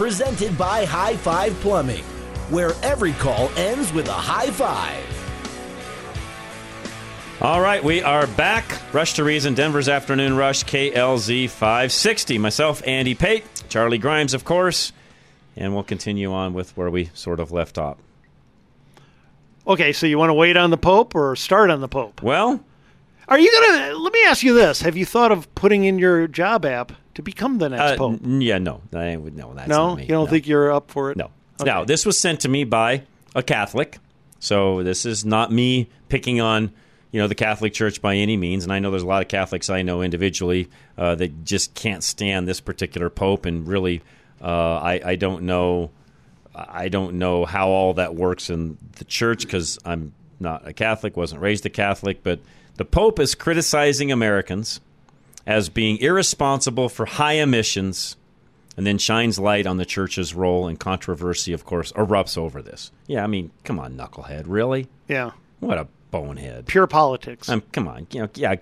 Presented by High Five Plumbing, where every call ends with a high five. All right, we are back. Rush to Reason, Denver's Afternoon Rush, KLZ 560. Myself, Andy Pate, Charlie Grimes, of course, and we'll continue on with where we sort of left off. Okay, so you want to wait on the Pope or start on the Pope? Well, Are you going to, let me ask you this. Have you thought of putting in your job app to become the next uh, Pope? n- yeah, no, I would no. That's No? You don't no. think you're up for it? No. Okay. Now, this was sent to me by a Catholic. So this is not me picking on, you know, the Catholic Church by any means. And I know there's a lot of Catholics I know individually uh, that just can't stand this particular pope. And really, uh, I, I don't know, I don't know how all that works in the church because I'm not a Catholic, wasn't raised a Catholic. But the pope is criticizing Americans as being irresponsible for high emissions and then shines light on the church's role and controversy, of course, erupts over this. Yeah, I mean, come on, knucklehead, really? Yeah. What a bonehead! Pure politics. Um, come on, you know, yeah,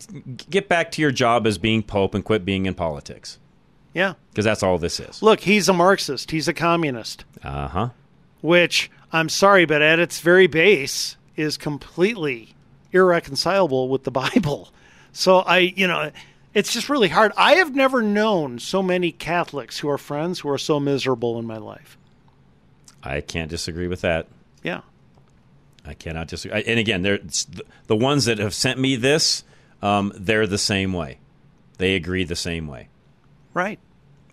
get back to your job as being pope and quit being in politics yeah. because that's all this is. Look, he's a Marxist. He's a communist, Uh huh. which I'm sorry, but at its very base is completely irreconcilable with the Bible. So I, you know, it's just really hard. I have never known so many Catholics who are friends who are so miserable in my life. I can't disagree with that. Yeah. I cannot disagree. And again, they're the- ones that have sent me this. Um, they're the same way. They agree the same way, Right.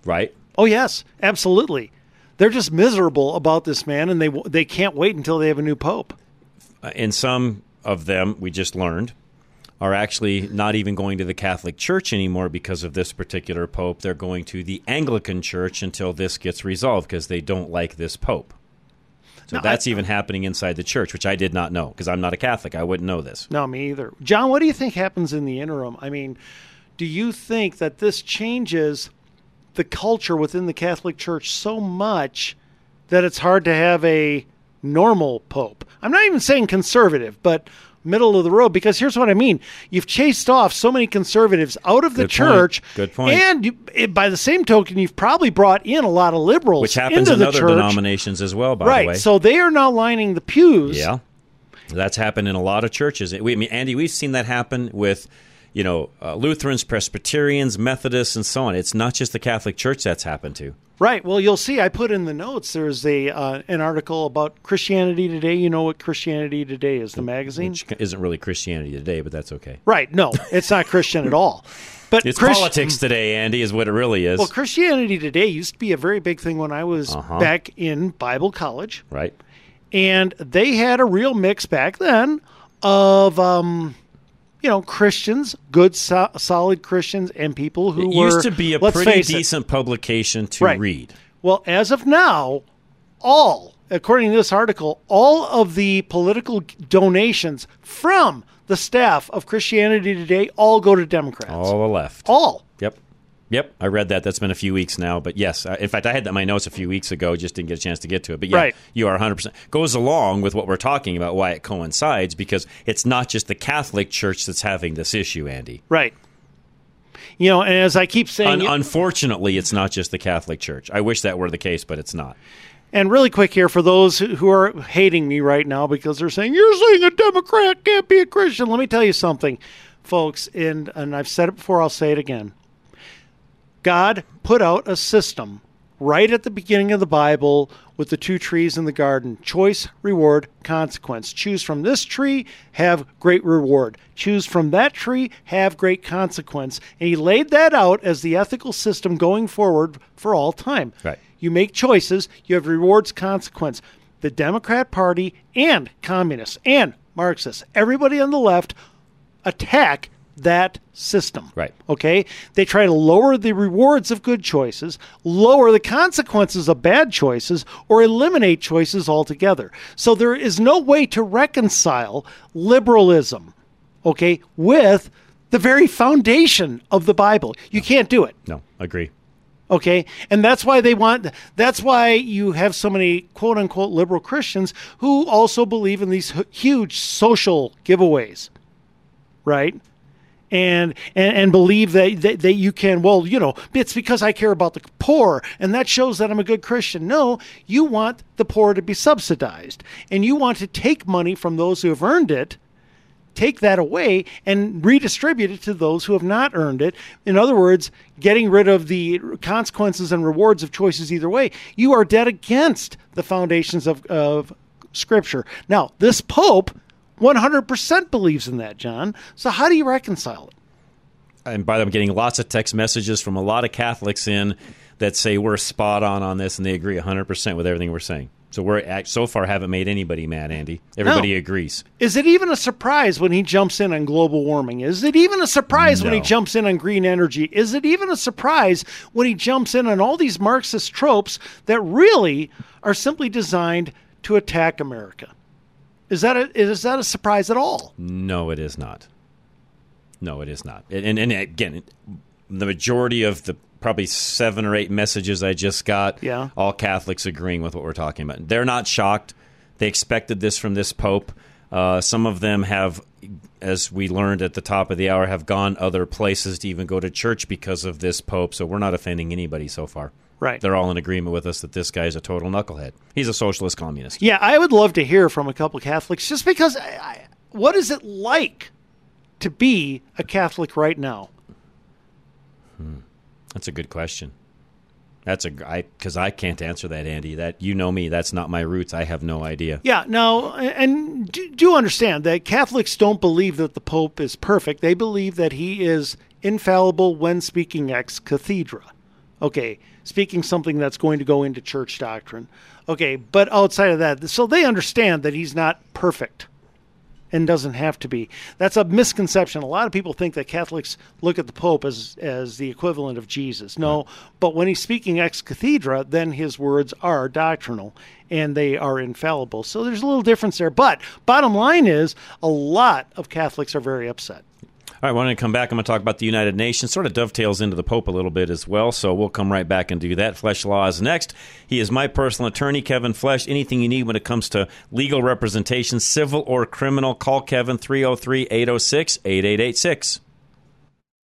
right? Oh yes, absolutely. They're just miserable about this man, and they they can't wait until they have a new pope. Uh, and some of them we just learned are actually not even going to the Catholic Church anymore because of this particular pope. They're going to the Anglican Church until this gets resolved because they don't like this pope. So No, that's I- even happening inside the church, which I did not know because I'm not a Catholic. I wouldn't know this. No, me either. John, what do you think happens in the interim? I mean, do you think that this changes the culture within the Catholic Church so much that it's hard to have a normal pope? I'm not even saying conservative, but middle of the road because here's what I mean. You've chased off so many conservatives out of the Good point. church. Good point. And you, it, by the same token, you've probably brought in a lot of liberals Which happens into in the other church. denominations as well, by right. the way. So they are now lining the pews. Yeah, that's happened in a lot of churches. We, I mean, Andy, we've seen that happen with, you know, uh, Lutherans, Presbyterians, Methodists, and so on. It's not just the Catholic Church that's happened to. Right. Well, you'll see. I put in the notes. There's a uh, an article about Christianity Today. You know what Christianity Today is? The magazine. Which isn't really Christianity today, but that's okay. right. No, it's not Christian at all. But It's Christ- politics today, Andy, is what it really is. Well, Christianity Today used to be a very big thing when I was Uh-huh. back in Bible college, right? and they had a real mix back then of. Um, you know, Christians, good, so- solid Christians, and people who It were used to be a pretty face it, decent publication to Right. read. Well, as of now, all, according to this article, all of the political donations from the staff of Christianity Today all go to Democrats. All the left. All. Yep. I read that. That's been a few weeks now. But yes, in fact, I had that in my notes a few weeks ago. Just didn't get a chance to get to it. But yeah, Right. you are 100%. Goes along with what we're talking about, why it coincides, because it's not just the Catholic Church that's having this issue, Andy. Right. You know, and as I keep saying, Un- unfortunately, it's not just the Catholic Church. I wish that were the case, but it's not. and really quick here for those who who are hating me right now because they're saying you're saying a Democrat can't be a Christian. Let me tell you something, folks, and and I've said it before. I'll say it again. God put out a system right at the beginning of the Bible with the two trees in the garden choice, reward, consequence. Choose from this tree, have great reward. Choose from that tree, have great consequence. And he laid that out as the ethical system going forward for all time. Right. You make choices, you have rewards, consequence. The Democrat Party and communists and Marxists, everybody on the left attack that system. Right. Okay? They try to lower the rewards of good choices, lower the consequences of bad choices, or eliminate choices altogether. So there is no way to reconcile liberalism, okay, with the very foundation of the Bible. You can't do it. No, agree. Okay. And that's why they want, that's why you have so many quote unquote liberal Christians who also believe in these huge social giveaways, right? And, and and believe that, that that you can well you know it's because I care about the poor and that shows that I'm a good Christian. No, you want the poor to be subsidized and you want to take money from those who have earned it take that away and redistribute it to those who have not earned it. In other words, getting rid of the consequences and rewards of choices either way. You are dead against the foundations of, of Scripture. Now, this Pope 100% believes in that, John. So, how do you reconcile it? and by the way, I'm getting lots of text messages from a lot of Catholics in that say we're spot on on this, and they agree 100 percent with everything we're saying. So we're so far haven't made anybody mad, Andy. Everybody No. agrees. Is it even a surprise when he jumps in on global warming? Is it even a surprise when he jumps in on green energy? Is it even a surprise when he jumps in on all these Marxist tropes that really are simply designed to attack America? Is that a, is that a surprise at all? No, it is not. No, it is not. And, and, again, the majority of the probably seven or eight messages I just got, Yeah. all Catholics agreeing with what we're talking about. They're not shocked. They expected this from this Pope. Uh, some of them have, as we learned at the top of the hour, have gone other places to even go to church because of this Pope. So we're not offending anybody so far. Right. They're all in agreement with us that this guy's a total knucklehead. He's a socialist communist. Yeah, I would love to hear from a couple Catholics just because I, I, what is it like to be a Catholic right now? Hmm. That's a good question. That's a I because I can't answer that, Andy. That you know me. That's not my roots. I have no idea. Yeah, now, and do, do understand that Catholics don't believe that the Pope is perfect. They believe that he is infallible when speaking ex cathedra. Okay, speaking something that's going to go into church doctrine. Okay, but outside of that, so they understand that he's not perfect and doesn't have to be. That's a misconception. A lot of people think that Catholics look at the Pope as as the equivalent of Jesus. No, but when he's speaking ex cathedra, then his words are doctrinal and they are infallible. So there's a little difference there. But bottom line is, a lot of Catholics are very upset. All right, when I come back, I'm going to talk about the United Nations. Sort of dovetails into the Pope a little bit as well, so we'll come right back and do that. Flesh Law is next. He is my personal attorney, Kevin Flesh. Anything you need when it comes to legal representation, civil or criminal, call Kevin 303 806 8886.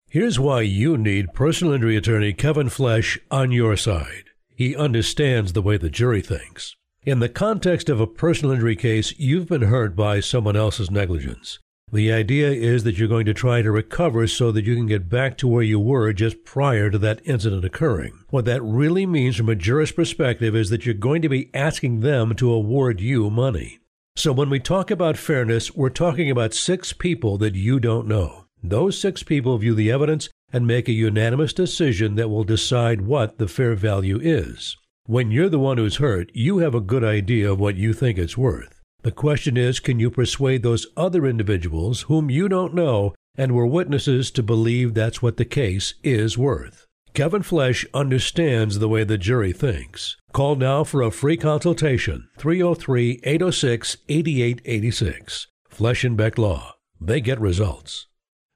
Here's why you need personal injury attorney Kevin Flesh on your side. He understands the way the jury thinks. In the context of a personal injury case, you've been hurt by someone else's negligence. The idea is that you're going to try to recover so that you can get back to where you were just prior to that incident occurring. What that really means from a jurist perspective is that you're going to be asking them to award you money. So when we talk about fairness, we're talking about six people that you don't know. Those six people view the evidence and make a unanimous decision that will decide what the fair value is. When you're the one who's hurt, you have a good idea of what you think it's worth. The question is, can you persuade those other individuals whom you don't know and were witnesses to believe that's what the case is worth? Kevin Flesh understands the way the jury thinks. Call now for a free consultation 303 806 8886. Flesh and Beck Law. They get results.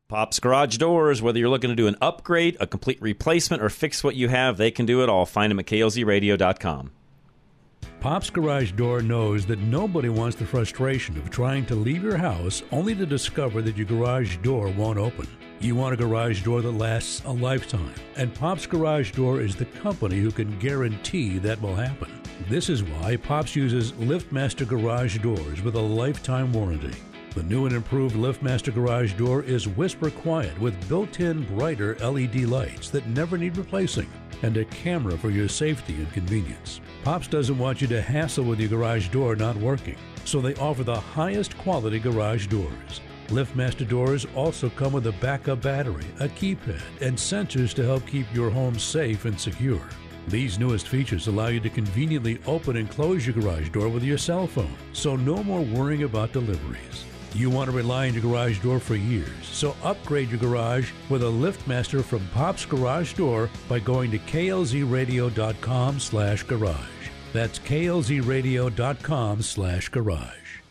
Pop's Garage Doors, whether you're looking to do an upgrade, a complete replacement, or fix what you have, they can do it all. Find them at klzradio.com. Pop's Garage Door knows that nobody wants the frustration of trying to leave your house only to discover that your garage door won't open. You want a garage door that lasts a lifetime, and Pop's Garage Door is the company who can guarantee that will happen. This is why Pops uses LiftMaster Garage Doors with a lifetime warranty. The new and improved LiftMaster garage door is whisper quiet with built in brighter LED lights that never need replacing and a camera for your safety and convenience. Pops doesn't want you to hassle with your garage door not working, so they offer the highest quality garage doors. LiftMaster doors also come with a backup battery, a keypad, and sensors to help keep your home safe and secure. These newest features allow you to conveniently open and close your garage door with your cell phone, so no more worrying about deliveries. You want to rely on your garage door for years, so upgrade your garage with a LiftMaster from Pop's Garage Door by going to klzradio.com slash garage. That's klzradio.com slash garage.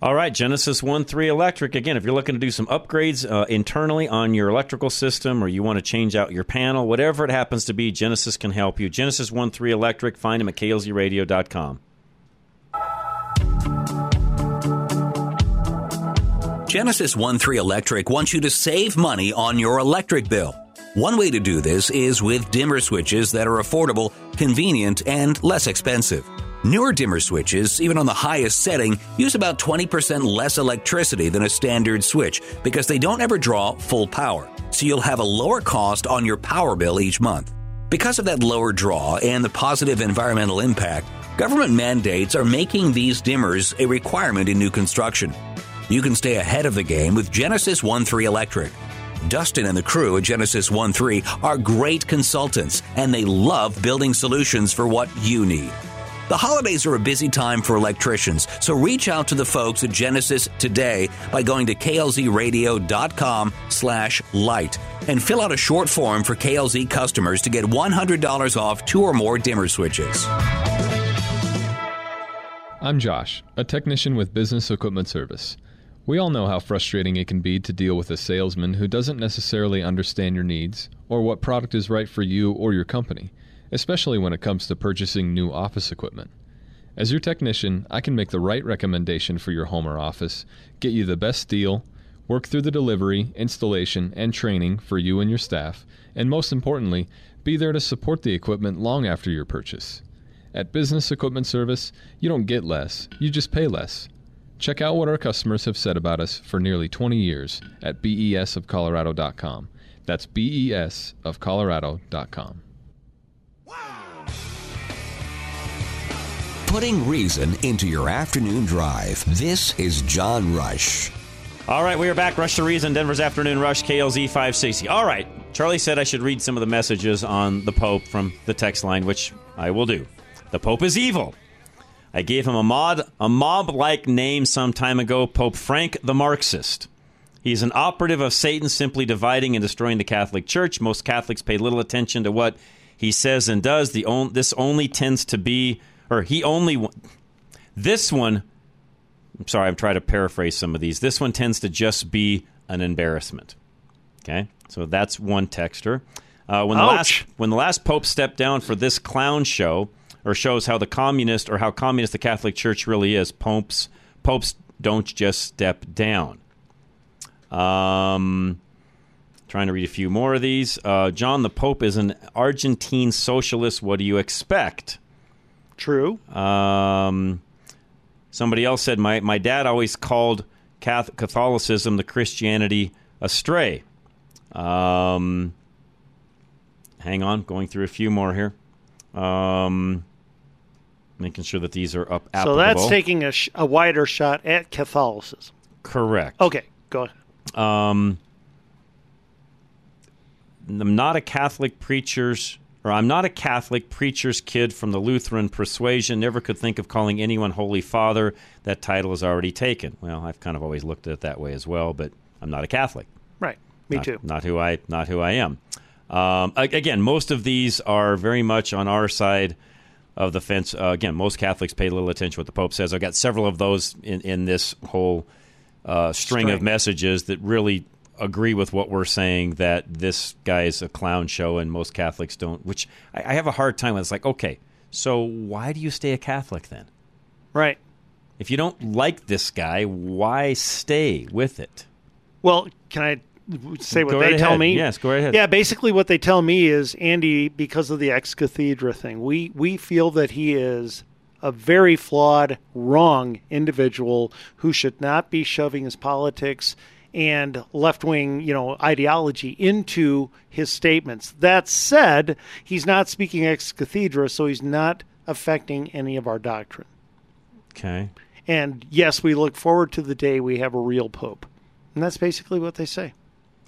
All right, Genesis 1 3 Electric. Again, if you're looking to do some upgrades uh, internally on your electrical system or you want to change out your panel, whatever it happens to be, Genesis can help you. Genesis 1 3 Electric, find them at klzradio.com. Genesis 1 3 Electric wants you to save money on your electric bill. One way to do this is with dimmer switches that are affordable, convenient, and less expensive. Newer dimmer switches, even on the highest setting, use about 20% less electricity than a standard switch because they don't ever draw full power. So you'll have a lower cost on your power bill each month. Because of that lower draw and the positive environmental impact, government mandates are making these dimmers a requirement in new construction. You can stay ahead of the game with Genesis 1 3 Electric. Dustin and the crew at Genesis 1 3 are great consultants, and they love building solutions for what you need. The holidays are a busy time for electricians, so reach out to the folks at Genesis today by going to klzradio.com slash light and fill out a short form for KLZ customers to get $100 off two or more dimmer switches. I'm Josh, a technician with Business Equipment Service. We all know how frustrating it can be to deal with a salesman who doesn't necessarily understand your needs or what product is right for you or your company, especially when it comes to purchasing new office equipment. As your technician, I can make the right recommendation for your home or office, get you the best deal, work through the delivery, installation, and training for you and your staff, and most importantly, be there to support the equipment long after your purchase. At Business Equipment Service, you don't get less, you just pay less. Check out what our customers have said about us for nearly 20 years at besofcolorado.com. That's besofcolorado.com. Putting reason into your afternoon drive. This is John Rush. All right, we are back. Rush to Reason, Denver's Afternoon Rush, KLZ 560. All right, Charlie said I should read some of the messages on the Pope from the text line, which I will do. The Pope is evil. I gave him a mod, a mob-like name some time ago, Pope Frank the Marxist. He's an operative of Satan, simply dividing and destroying the Catholic Church. Most Catholics pay little attention to what he says and does. The on, this only tends to be, or he only. This one, I'm sorry, I'm trying to paraphrase some of these. This one tends to just be an embarrassment. Okay, so that's one texter. Uh, when the Ouch. last when the last pope stepped down for this clown show, or shows how the communist or how communist the Catholic Church really is, popes popes don't just step down. Um, trying to read a few more of these. Uh, John the Pope is an Argentine socialist. What do you expect? True. Um, somebody else said my my dad always called Catholicism the Christianity astray. Um, hang on, going through a few more here. Um, making sure that these are up. So that's taking a, sh- a wider shot at Catholicism. correct. Okay, go ahead. Um, I'm not a Catholic preacher's, or I'm not a Catholic preacher's kid from the Lutheran persuasion. Never could think of calling anyone Holy Father. That title is already taken. Well, I've kind of always looked at it that way as well, but I'm not a Catholic. Right. Me Not- too. Not who I, not who I am. Um, again, most of these are very much on our side of the fence. Uh, again, most Catholics pay little attention to what the Pope says. I've got several of those in, in this whole uh, string, of messages that really agree with what we're saying that this guy is a clown show and most Catholics don't, which I, I have a hard time with. It's like, okay, so why do you stay a Catholic then? Right. If you don't like this guy, why stay with it? Well, can I say what Go they right tell ahead. me? Yes, go right ahead. Yeah, basically what they tell me is Andy, because of the ex cathedra thing, we we feel that he is a very flawed, wrong individual who should not be shoving his politics and left wing, you know, ideology into his statements. That said, he's not speaking ex cathedra, so he's not affecting any of our doctrine. Okay. And yes, we look forward to the day we have a real pope. And that's basically what they say.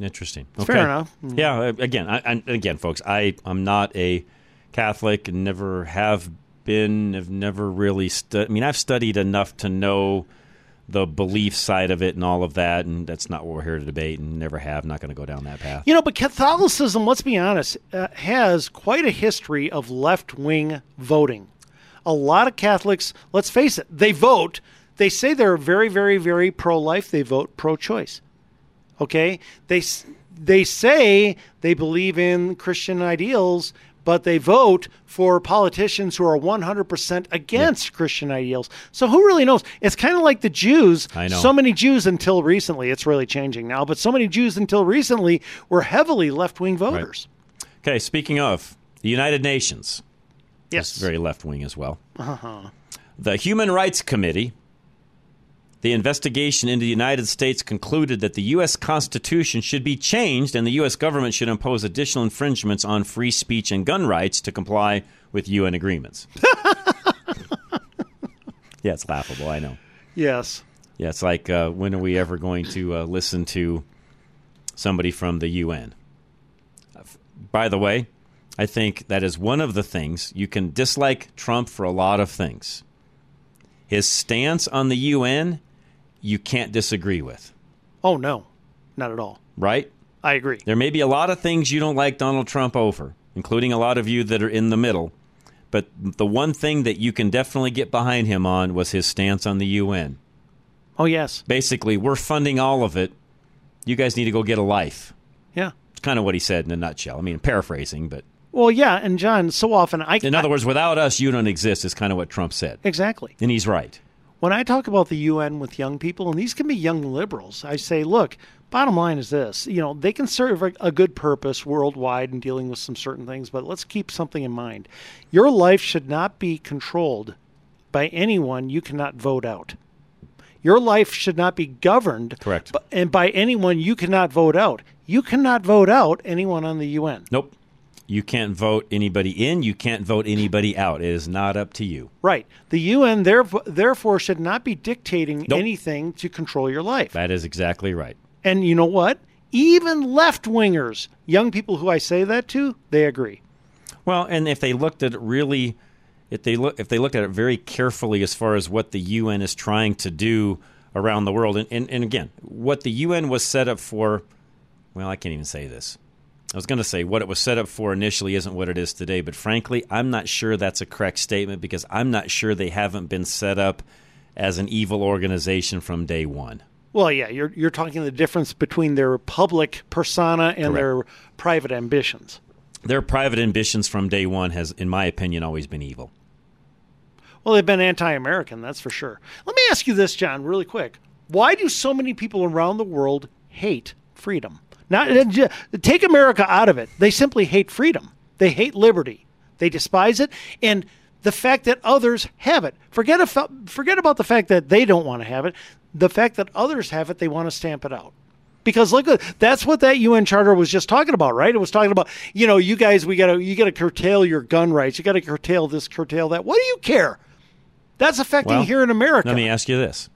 Interesting. It's fair enough. Yeah. uh, Again, I, I, again, folks, I I'm not a Catholic and never have been. Have never really. Stu- I mean, I've studied enough to know the belief side of it and all of that, and that's not what we're here to debate, and never have. Not going to go down that path. You know, but Catholicism, let's be honest, uh, has quite a history of left wing voting. A lot of Catholics, let's face it, they vote. They say they're very, very, very pro life. They vote pro choice. Okay? They, they say they believe in Christian ideals, but they vote for politicians who are 100% against Christian ideals. So who really knows? It's kind of like the Jews. I know. So many Jews until recently, it's really changing now, but so many Jews until recently were heavily left wing voters. Okay. Speaking of the United Nations, Yes. That's very left wing as well. Uh-huh. The Human Rights Committee, the investigation into the United States concluded that the U.S. Constitution should be changed and the U.S. government should impose additional infringements on free speech and gun rights to comply with UN agreements. yeah, it's laughable, I know. Yes. Yeah, it's like uh, when are we ever going to uh, listen to somebody from the UN? By the way, I think that is one of the things you can dislike Trump for a lot of things. His stance on the UN, you can't disagree with, Oh, no. Not at all. right? I agree. There may be a lot of things you don't like Donald Trump over, including a lot of you that are in the middle. But the one thing that you can definitely get behind him on was his stance on the UN. Oh, yes. Basically, we're funding all of it. You guys need to go get a life. Yeah. It's kind of what he said in a nutshell. I mean, paraphrasing, but Well, yeah. And John, so often I. in other words, without us, you don't exist, is kind of what Trump said. Exactly. And he's right. When I talk about the UN with young people, and these can be young liberals, I say, look, bottom line is this you know, they can serve a, good purpose worldwide in dealing with some certain things, but let's keep something in mind. Your life should not be controlled by anyone you cannot vote out. Your life should not be governed Correct. b- and by anyone you cannot vote out. You cannot vote out anyone on the UN. Nope. You can't vote anybody in. You can't vote anybody out. It is not up to you. Right. The UN therefore, therefore should not be dictating Nope. anything to control your life. That is exactly right. And you know what? Even left wingers, young people who I say that to, they agree. Well, and if they looked at it really, if they look, if they looked at it very carefully as far as what the UN is trying to do around the world, and, and, and again, what the UN was set up for, well, I can't even say this. I was going to say what it was set up for initially isn't what it is today, but frankly, I'm not sure that's a correct statement because I'm not sure they haven't been set up as an evil organization from day one. Well, yeah, you're you're talking the difference between their public persona and their private ambitions. Their private ambitions from day one has, in my opinion, always been evil. Well, they've been anti-American, that's for sure. Let me ask you this, John, really quick. Why do so many people around the world hate freedom? Not uh, take America out of it. They simply hate freedom. They hate liberty. They despise it, and the fact that others have it. Forget if, forget about the fact that they don't want to have it. The fact that others have it, they want to stamp it out. Because look, that's what that UN charter was just talking about, right? It was talking about, you know, you guys, we got to, you got to curtail your gun rights. You got to curtail this, curtail that. What do you care? That's affecting Well, here in America. Let me ask you this.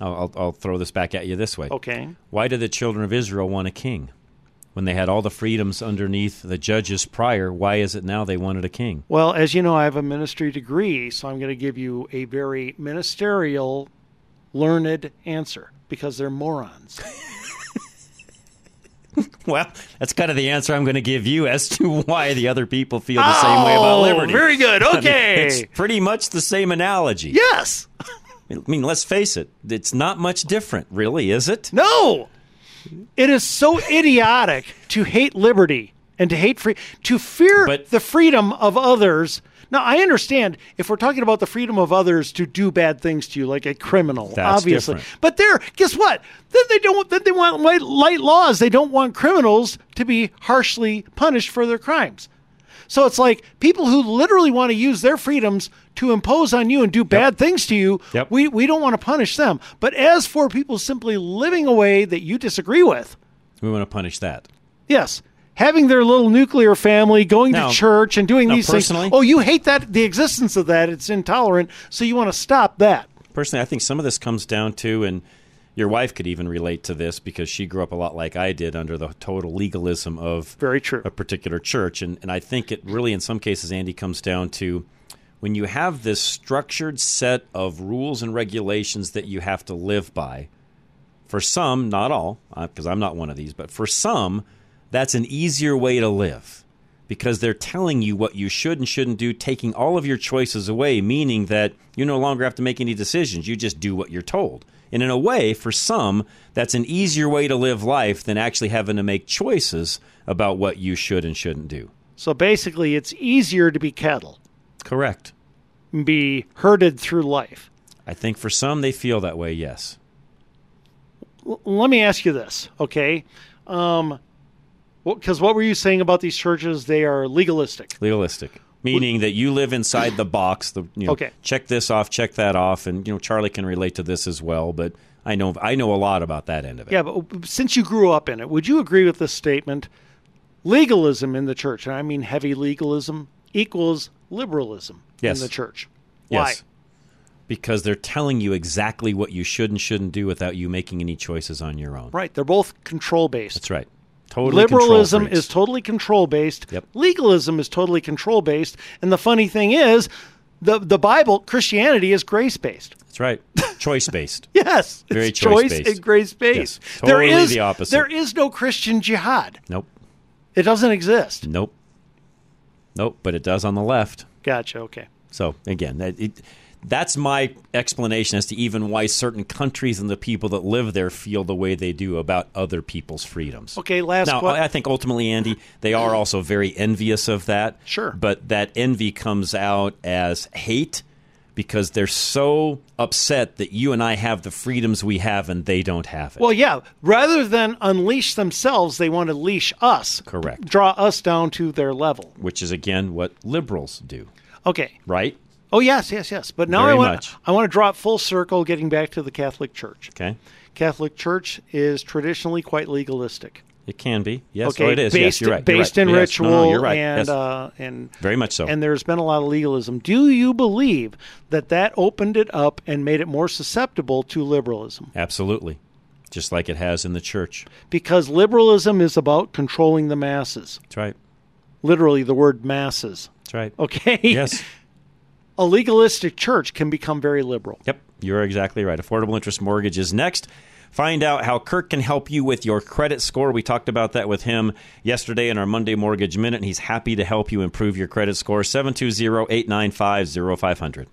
I'll, I'll, throw this back at you this way. Okay. Why did the children of Israel want a king? When they had all the freedoms underneath the judges prior, why is it now they wanted a king? Well, as you know, I have a ministry degree, so I'm going to give you a very ministerial, learned answer because they're morons. Well, that's kind of the answer I'm going to give you as to why the other people feel the same way about Oh, liberty. very good. I mean, Okay. it's pretty much the same analogy. yes. I mean, let's face it, it's not much different, really, is it? No. It is so idiotic to hate liberty and to hate free to fear But- the freedom of others. Now, I understand if we're talking about the freedom of others to do bad things to you, like a criminal, That's obviously. different. But there, guess what? Then they don't. Then they want light, light laws. They don't want criminals to be harshly punished for their crimes. So it's like people who literally want to use their freedoms to impose on you and do bad things to you, Yep. we, we don't want to punish them. But as for people simply living a way that you disagree with, We want to punish that. yes, having their little nuclear family, going Now- to church and doing these things. Oh, you hate that the existence of that. It's intolerant. So you want to stop that. Personally, I think some of this comes down to, and your wife could even relate to this because she grew up a lot like I did under the total legalism of Very true. a particular church. And, and I think it really, in some cases, Andy, comes down to when you have this structured set of rules and regulations that you have to live by. For some, not all, uh, because I'm not one of these, but for some, that's an easier way to live because they're telling you what you should and shouldn't do, taking all of your choices away, meaning that you no longer have to make any decisions. You just do what you're told. And in a way, for some, that's an easier way to live life than actually having to make choices about what you should and shouldn't do. So basically, it's easier to be cattle, Correct. be herded through life. I think for some, they feel that way, yes. L- let me ask you this, okay? Um, because what were you saying about these churches? They are legalistic. Legalistic. Meaning that you live inside the box. The you know, Okay. check this off, check that off, and you know Charlie can relate to this as well. But I know I know a lot about that end of it. Yeah, but since you grew up in it, would you agree with this statement? Legalism in the church, and I mean heavy legalism, equals liberalism Yes. in the church. Why? Yes. Because they're telling you exactly what you should and shouldn't do without you making any choices on your own. Right. They're both control based. That's right. Totally Liberalism is totally control based. Yep. Legalism is totally control based. And the funny thing is, the the Bible, Christianity is grace based. That's right. Choice based. Yes, Very choice choice-based. and grace based. Yes, totally is the opposite. there is no Christian jihad. Nope. It doesn't exist. Nope. Nope. But it does on the left. Gotcha. Okay. So again, that, it, that's my explanation as to even why certain countries and the people that live there feel the way they do about other people's freedoms. Okay. Last Now, I I think ultimately, Andy, they are also very envious of that. Sure. But that envy comes out as hate because they're so upset that you and I have the freedoms we have and they don't have it. Well, yeah. Rather than unleash themselves, they want to leash us. Correct. Draw us down to their level. Which is, again, what liberals do, Okay. right? Oh yes, yes, yes. But now Very I want much. I want to draw it full circle, getting back to the Catholic Church. Okay. Catholic Church is traditionally quite legalistic. It can be. Yes. okay, Oh, it is. based, yes, you're right. You're based right. in Yes. ritual No, no, you're right. and yes. uh, and Very much so. and there's been a lot of legalism. Do you believe that that opened it up and made it more susceptible to liberalism? Absolutely. Just like it has in the church. Because liberalism is about controlling the masses. That's right. Literally, the word masses. That's right. Okay. Yes. a legalistic church can become very liberal. Yep, you're exactly right. Affordable interest mortgage is next. Find out how Kirk can help you with your credit score. We talked about that with him yesterday in our Monday Mortgage Minute, and he's happy to help you improve your credit score. 720 895 0500.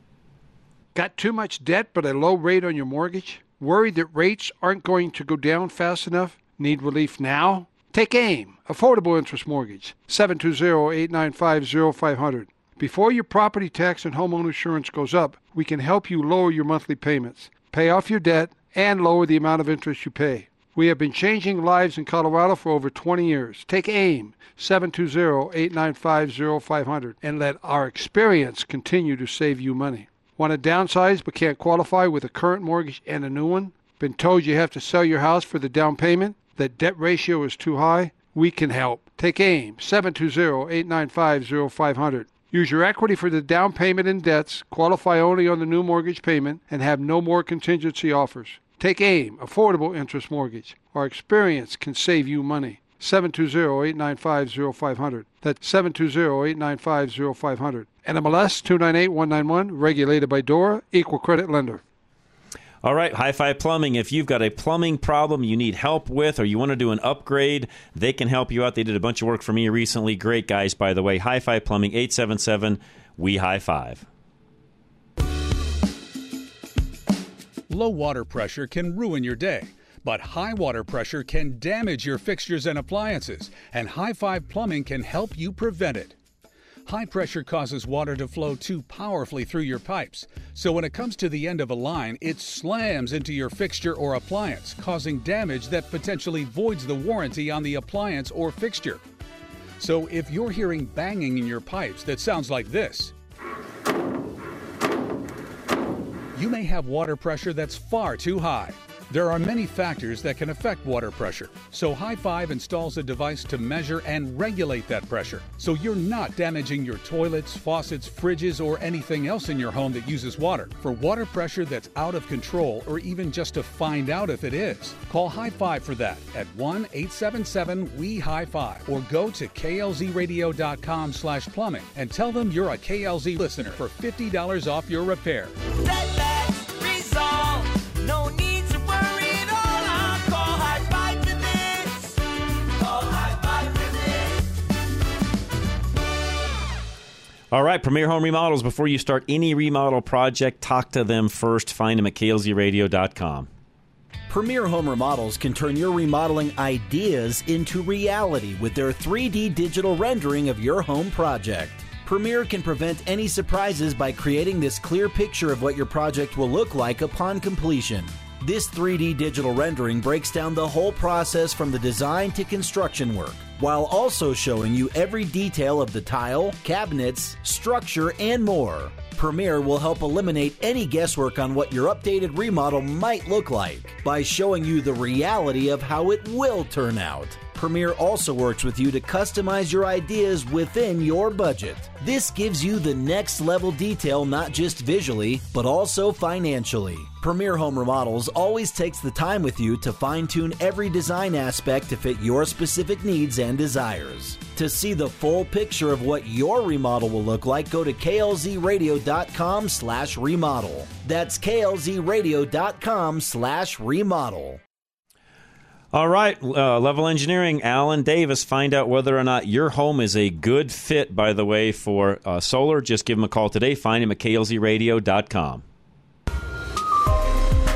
Got too much debt but a low rate on your mortgage? Worried that rates aren't going to go down fast enough? Need relief now? Take AIM, Affordable Interest Mortgage, 720-895-0500. Before your property tax and homeowner insurance goes up, we can help you lower your monthly payments, pay off your debt, and lower the amount of interest you pay. We have been changing lives in Colorado for over 20 years. Take AIM, 720-895-0500, and let our experience continue to save you money. Want to downsize but can't qualify with a current mortgage and a new one? Been told you have to sell your house for the down payment? That debt ratio is too high? We can help. Take AIM, 720-895-0500. Use your equity for the down payment and debts, qualify only on the new mortgage payment, and have no more contingency offers. Take AIM, Affordable Interest Mortgage. Our experience can save you money. 720-895-0500. That's 720-895-0500. NMLS 298191, regulated by DORA, equal credit lender. All right, High Five Plumbing. If you've got a plumbing problem you need help with or you want to do an upgrade, they can help you out. They did a bunch of work for me recently. Great guys, by the way. High Five Plumbing, 877 We High Five. Low water pressure can ruin your day, but high water pressure can damage your fixtures and appliances, and High Five Plumbing can help you prevent it. High pressure causes water to flow too powerfully through your pipes, so when it comes to the end of a line, it slams into your fixture or appliance, causing damage that potentially voids the warranty on the appliance or fixture. So if you're hearing banging in your pipes that sounds like this, you may have water pressure that's far too high. There are many factors that can affect water pressure, so High Five installs a device to measure and regulate that pressure so you're not damaging your toilets, faucets, fridges, or anything else in your home that uses water. For water pressure that's out of control, or even just to find out if it is, call High Five for that at 1 877 WE High Five or go to klzradio.com slash plumbing and tell them you're a KLZ listener for $50 off your repair. All right, Premier Home Remodels. Before you start any remodel project, talk to them first. Find them at klzradio.com. Premier Home Remodels can turn your remodeling ideas into reality with their 3D digital rendering of your home project. Premier can prevent any surprises by creating this clear picture of what your project will look like upon completion. This 3D digital rendering breaks down the whole process from the design to construction work, while also showing you every detail of the tile, cabinets, structure, and more. Premier will help eliminate any guesswork on what your updated remodel might look like by showing you the reality of how it will turn out. Premier also works with you to customize your ideas within your budget. This gives you the next level detail not just visually, but also financially. Premier Home Remodels always takes the time with you to fine tune every design aspect to fit your specific needs and desires. To see the full picture of what your remodel will look like, go to klzradio.com slash remodel. That's klzradio.com slash remodel. All right, uh, Level Engineering, Alan Davis. Find out whether or not your home is a good fit, by the way, for uh, solar. Just give him a call today. Find him at klzradio.com.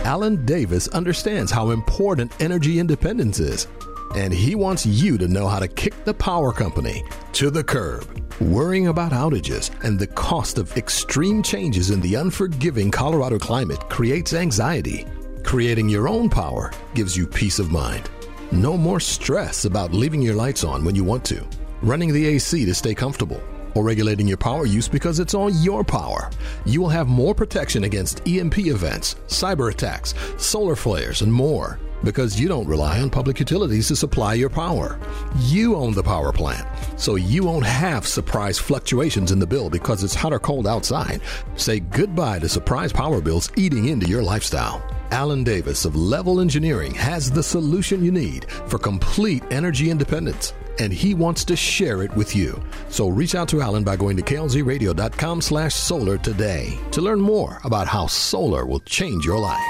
Alan Davis understands how important energy independence is, and he wants you to know how to kick the power company to the curb. Worrying about outages and the cost of extreme changes in the unforgiving Colorado climate creates anxiety. Creating your own power gives you peace of mind. No more stress about leaving your lights on when you want to, running the AC to stay comfortable, or regulating your power use because it's on your power. You will have more protection against EMP events, cyber attacks, solar flares, and more because you don't rely on public utilities to supply your power. You own the power plant, so you won't have surprise fluctuations in the bill because it's hot or cold outside. Say goodbye to surprise power bills eating into your lifestyle. Alan Davis of Level Engineering has the solution you need for complete energy independence, and he wants to share it with you. So reach out to Alan by going to klzradio.com slash solar today to learn more about how solar will change your life.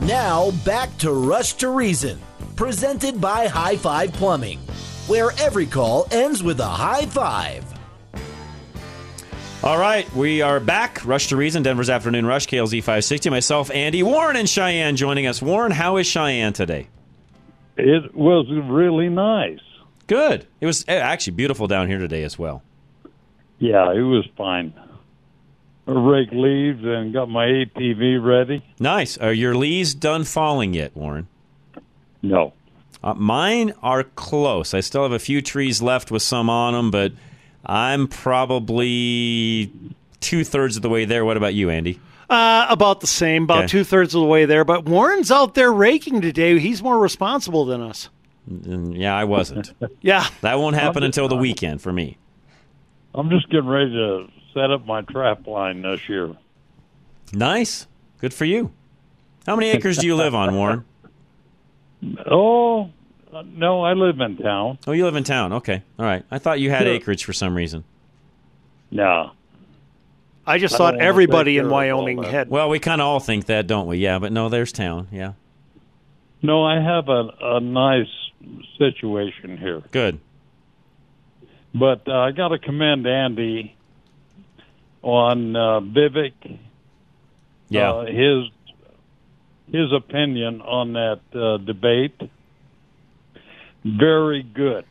Now back to Rush to Reason, presented by High Five Plumbing, where every call ends with a high five. All right, we are back. Rush to Reason, Denver's Afternoon Rush, KLZ 560. Myself, Andy Warren, and Cheyenne joining us. Warren, how is Cheyenne today? It was really nice. Good. It was eh, actually beautiful down here today as well. Yeah, it was fine. I raked leaves and got my ATV ready. Nice. Are your leaves done falling yet, Warren? No. Uh, mine are close. I still have a few trees left with some on them, but I'm probably two thirds of the way there. What about you, Andy? Uh, about the same, about Okay. two thirds of the way there. But Warren's out there raking today. He's more responsible than us. Mm, Yeah, I wasn't. Yeah. That won't happen until the weekend for me. I'm just getting ready to set up my trap line this year. Nice. Good for you. How many acres do you live on, Warren? Oh, uh, no, I live in town. Oh, you live in town. Okay. All right. I thought you had Yeah. acreage for some reason. No. I just I thought everybody in care of all Wyoming had. Well, we kind of all think that, don't we? Yeah, but no, there's town. Yeah. No, I have a, a nice situation here. Good. But uh, I got to commend Andy on uh, Vivek. Yeah. Uh, his his opinion on that uh, debate. Very good.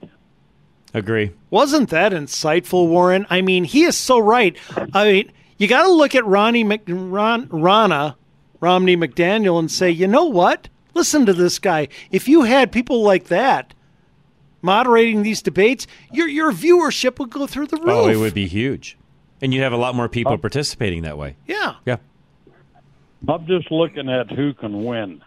Agree. Wasn't that insightful, Warren? I mean, he is so right. I mean, you got to look at Ronnie Mc, Ron, Ronna, Romney McDaniel, and say, you know what? Listen to this guy. If you had people like that moderating these debates, your your viewership would go through the roof. Oh, it would be huge, and you'd have a lot more people uh, participating that way. Yeah. Yeah. I'm just looking at who can win.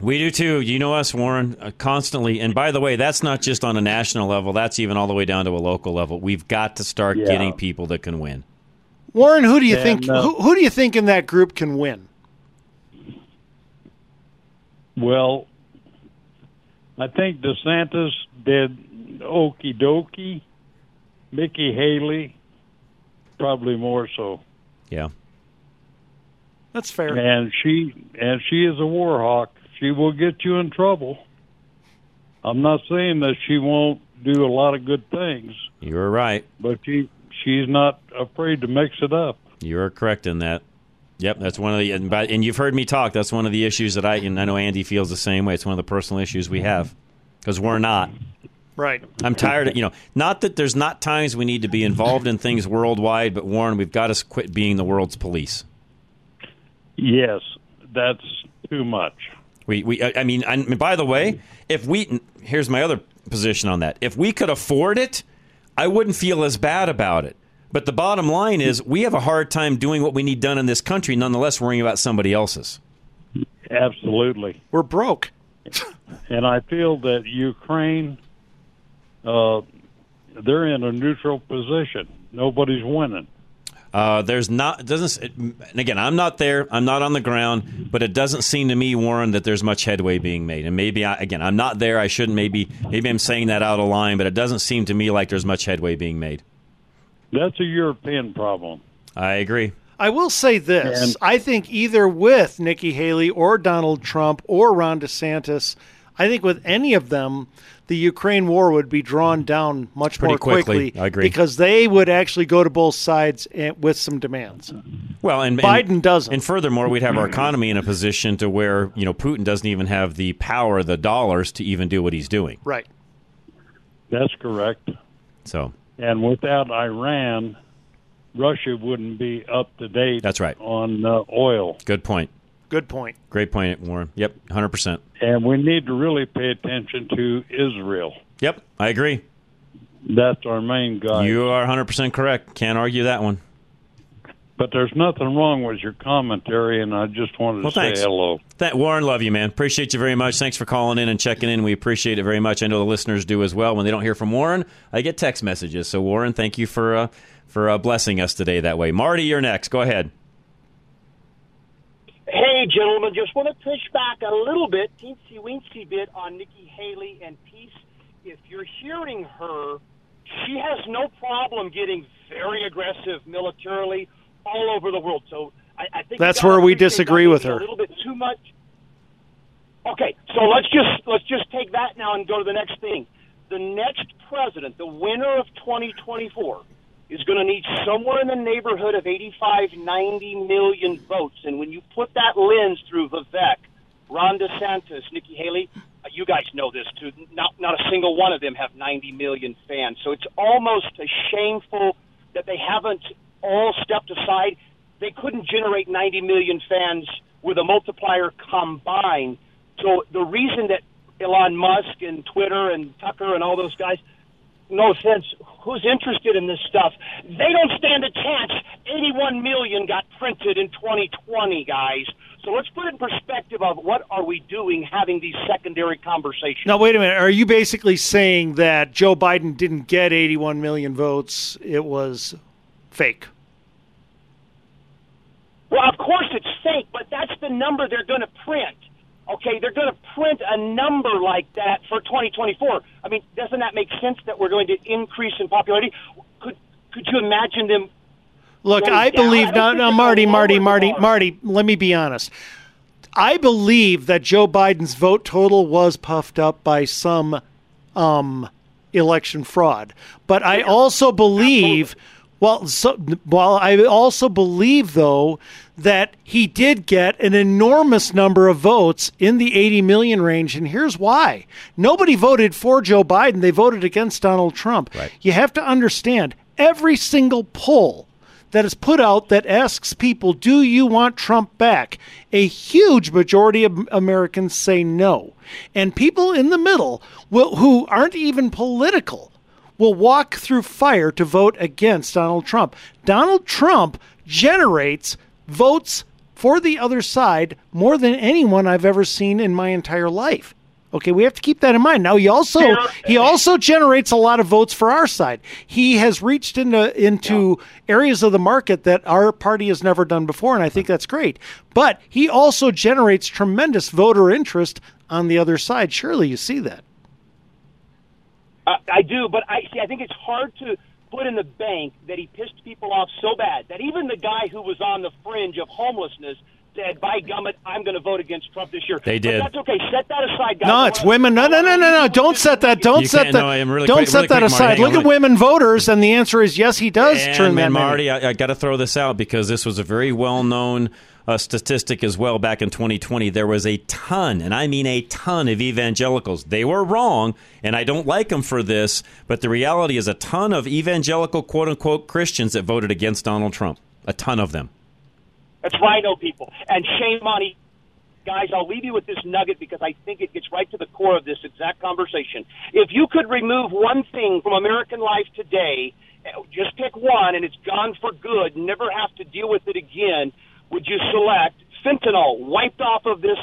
We do too. You know us, Warren, uh, constantly. And by the way, that's not just on a national level. That's even all the way down to a local level. We've got to start Yeah. getting people that can win. Warren, who do you And, think uh, who, who do you think in that group can win? Well, I think DeSantis did okie dokie. Nikki Haley, probably more so. Yeah. That's fair. And she and she is a war hawk. She will get you in trouble. I'm not saying that she won't do a lot of good things, You're right. but she she's not afraid to mix it up. You're correct in that. Yep, that's one of the and, by, and you've heard me talk. That's one of the issues that I and I know Andy feels the same way. It's one of the personal issues we have because we're not. Right. I'm tired of you know. Not that there's not times we need to be involved in things worldwide, but Warren, we've got to quit being the world's police. Yes, that's too much. We, we I I mean, I mean, by the way, if we here's my other position on that. If we could afford it, I wouldn't feel as bad about it. But the bottom line is, we have a hard time doing what we need done in this country, nonetheless worrying about somebody else's. Absolutely. We're broke. and I feel that Ukraine, uh, they're in a neutral position. Nobody's winning. Uh, there's not doesn't and again I'm not there I'm not on the ground but it doesn't seem to me Warren that there's much headway being made and maybe I, again I'm not there I shouldn't maybe maybe I'm saying that out of line but it doesn't seem to me like there's much headway being made That's a European problem. I agree I will say this. And- I think either with Nikki Haley or Donald Trump or Ron DeSantis, I think with any of them, the Ukraine war would be drawn down much Pretty more quickly. quickly. I agree. Because they would actually go to both sides and, with some demands. well and Biden and, doesn't. and furthermore we'd have our economy in a position to where you know Putin doesn't even have the power the dollars to even do what he's doing Right. That's correct. so And without Iran, Russia wouldn't be up to date. That's right. on uh, oil. good point Good point. great point Warren yep 100% And we need to really pay attention to Israel. yep I agree That's our main guy. you are 100% correct can't argue that one But there's nothing wrong with your commentary, and I just wanted to Well, say thanks. hello. That Warren, love you, man. Appreciate you very much. Thanks for calling in and checking in. We appreciate it very much. I know the listeners do as well. When they don't hear from Warren, I get text messages. So Warren, thank you for uh, for uh, blessing us today that way. Marty, you're next. Go ahead. Hey, gentlemen, just want to push back a little bit, teensy weensy bit on Nikki Haley and peace. If you're hearing her, she has no problem getting very aggressive militarily all over the world. So I, I think That's where we disagree with her. A little bit too much. Okay, so let's just let's just take that now and go to the next thing. The next president, the winner of 2024, is going to need somewhere in the neighborhood of 85, 90 million votes. And when you put that lens through Vivek, Ron DeSantis, Nikki Haley, uh, you guys know this too. Not not a single one of them have 90 million fans. So it's almost a shameful that they haven't all stepped aside. They couldn't generate 90 million fans with a multiplier combined. So the reason that Elon Musk and Twitter and Tucker and all those guys, no offense, who's interested in this stuff? They don't stand a chance. 81 million got printed in 2020, guys. So let's put it in perspective of what are we doing having these secondary conversations. Now, wait a minute. Are you basically saying that Joe Biden didn't get 81 million votes? It was fake. Well, of course it's fake, but that's the number they're going to print. Okay, they're going to print a number like that for 2024. I mean, doesn't that make sense that we're going to increase in popularity? Could could you imagine them? Look, I down? believe I don't now, think now they're Marty, Marty, Marty, bar. Marty. Let me be honest. I believe that Joe Biden's vote total was puffed up by some um, election fraud, but I also believe. Well, so, well, I also believe though that he did get an enormous number of votes in the 80 million range, and here's why: nobody voted for Joe Biden; they voted against Donald Trump. Right. You have to understand every single poll that is put out that asks people, Do you want Trump back? A huge majority of Americans say no. And people in the middle will, who aren't even political will walk through fire to vote against Donald Trump. Donald Trump generates votes for the other side more than anyone I've ever seen in my entire life. Okay, we have to keep that in mind. Now he also he also generates a lot of votes for our side. He has reached into into areas of the market that our party has never done before, and I think that's great. But he also generates tremendous voter interest on the other side. Surely you see that. Uh, I do, but I see. I think it's hard to put in the bank that he pissed people off so bad that even the guy who was on the fringe of homelessness said, "By gummit, I'm going to vote against Trump this year." They But did. that's okay. Set that aside, guys. No, it's women. No, no, no, no, no. Don't set that. Don't You set that. no, I'm really don't quick- set really that quick, aside. Hang Look at women voters, and the answer is yes. He does and, turn that and many. Marty, I, I got to throw this out because this was a very well-known uh, statistic as well back in 2020. There was a ton, and I mean a ton, of evangelicals. They were wrong, and I don't like them for this. But the reality is, a ton of evangelical quote-unquote Christians that voted against Donald Trump. A ton of them. That's rhino people. And shame on you. Guys, I'll leave you with this nugget because I think it gets right to the core of this exact conversation. If you could remove one thing from American life today, eh, just pick one and it's gone for good, never have to deal with it again, would you select fentanyl wiped off of this